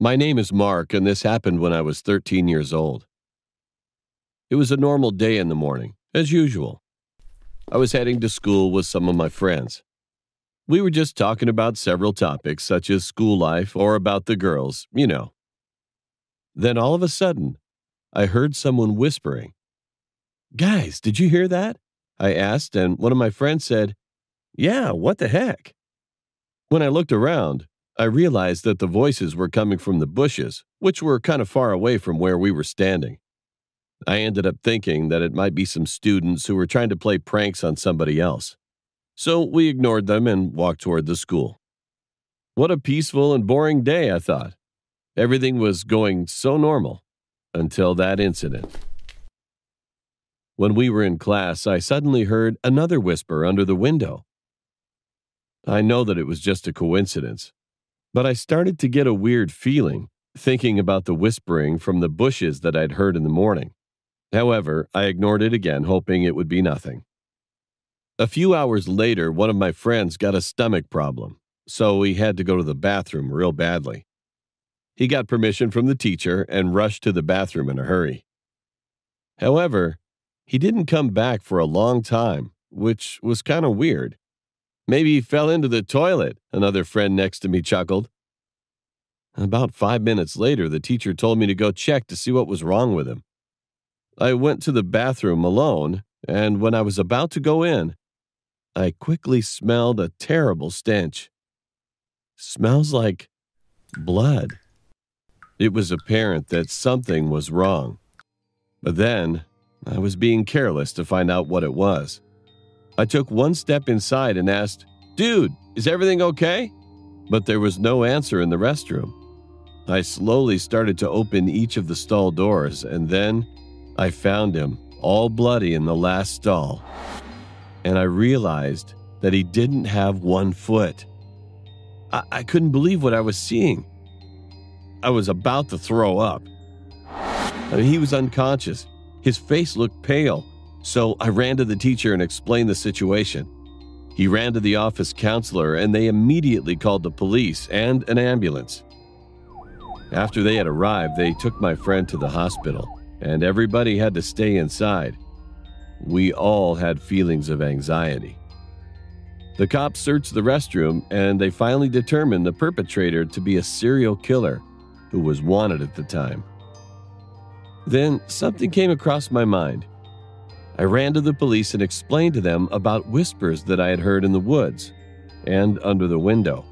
My name is Mark, and this happened when I was 13 years old. It was a normal day in the morning, as usual. I was heading to school with some of my friends. We were just talking about several topics, such as school life or about the girls, you know. Then all of a sudden, I heard someone whispering. Guys, did you hear that? I asked, and one of my friends said, Yeah, what the heck? When I looked around, I realized that the voices were coming from the bushes, which were kind of far away from where we were standing. I ended up thinking that it might be some students who were trying to play pranks on somebody else. So we ignored them and walked toward the school. What a peaceful and boring day, I thought. Everything was going so normal until that incident. When we were in class, I suddenly heard another whisper under the window. I know that it was just a coincidence, but I started to get a weird feeling thinking about the whispering from the bushes that I'd heard in the morning. However, I ignored it again, hoping it would be nothing. A few hours later, one of my friends got a stomach problem, so he had to go to the bathroom real badly. He got permission from the teacher and rushed to the bathroom in a hurry. However, he didn't come back for a long time, which was kind of weird. Maybe he fell into the toilet, another friend next to me chuckled. About five minutes later, the teacher told me to go check to see what was wrong with him. I went to the bathroom alone, and when I was about to go in, I quickly smelled a terrible stench. Smells like blood. It was apparent that something was wrong. But then, I was being careless to find out what it was. I took one step inside and asked, Dude, is everything okay? But there was no answer in the restroom. I slowly started to open each of the stall doors, and then I found him, all bloody in the last stall. And I realized that he didn't have one foot. I, I couldn't believe what I was seeing. I was about to throw up. I mean, he was unconscious. His face looked pale, so I ran to the teacher and explained the situation. He ran to the office counselor, and they immediately called the police and an ambulance. After they had arrived, they took my friend to the hospital, and everybody had to stay inside. We all had feelings of anxiety. The cops searched the restroom, and they finally determined the perpetrator to be a serial killer who was wanted at the time. Then something came across my mind. I ran to the police and explained to them about whispers that I had heard in the woods and under the window.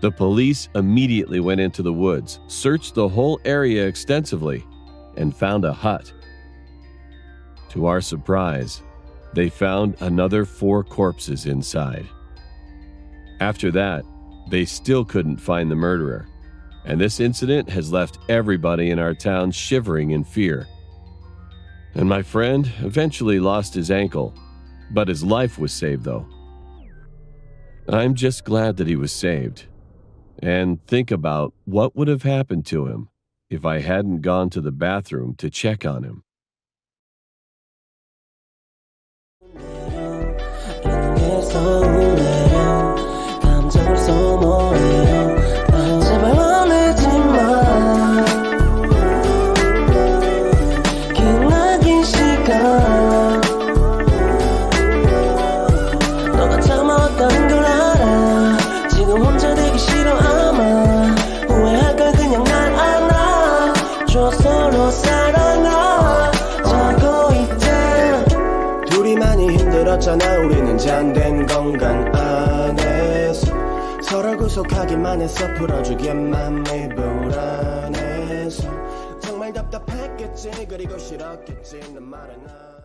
The police immediately went into the woods, searched the whole area extensively, and found a hut. To our surprise, they found another four corpses inside. After that, they still couldn't find the murderer, and this incident has left everybody in our town shivering in fear. And my friend eventually lost his ankle, but his life was saved, though. I'm just glad that he was saved. And think about what would have happened to him if I hadn't gone to the bathroom to check on him. 힘 들었잖아. 우리는 잠든 공간 안에서 서로 구속하기만 해서 풀어주기만 해 불안해서 정말 답답했겠지. 그리고 싫었겠지. 난 말은 안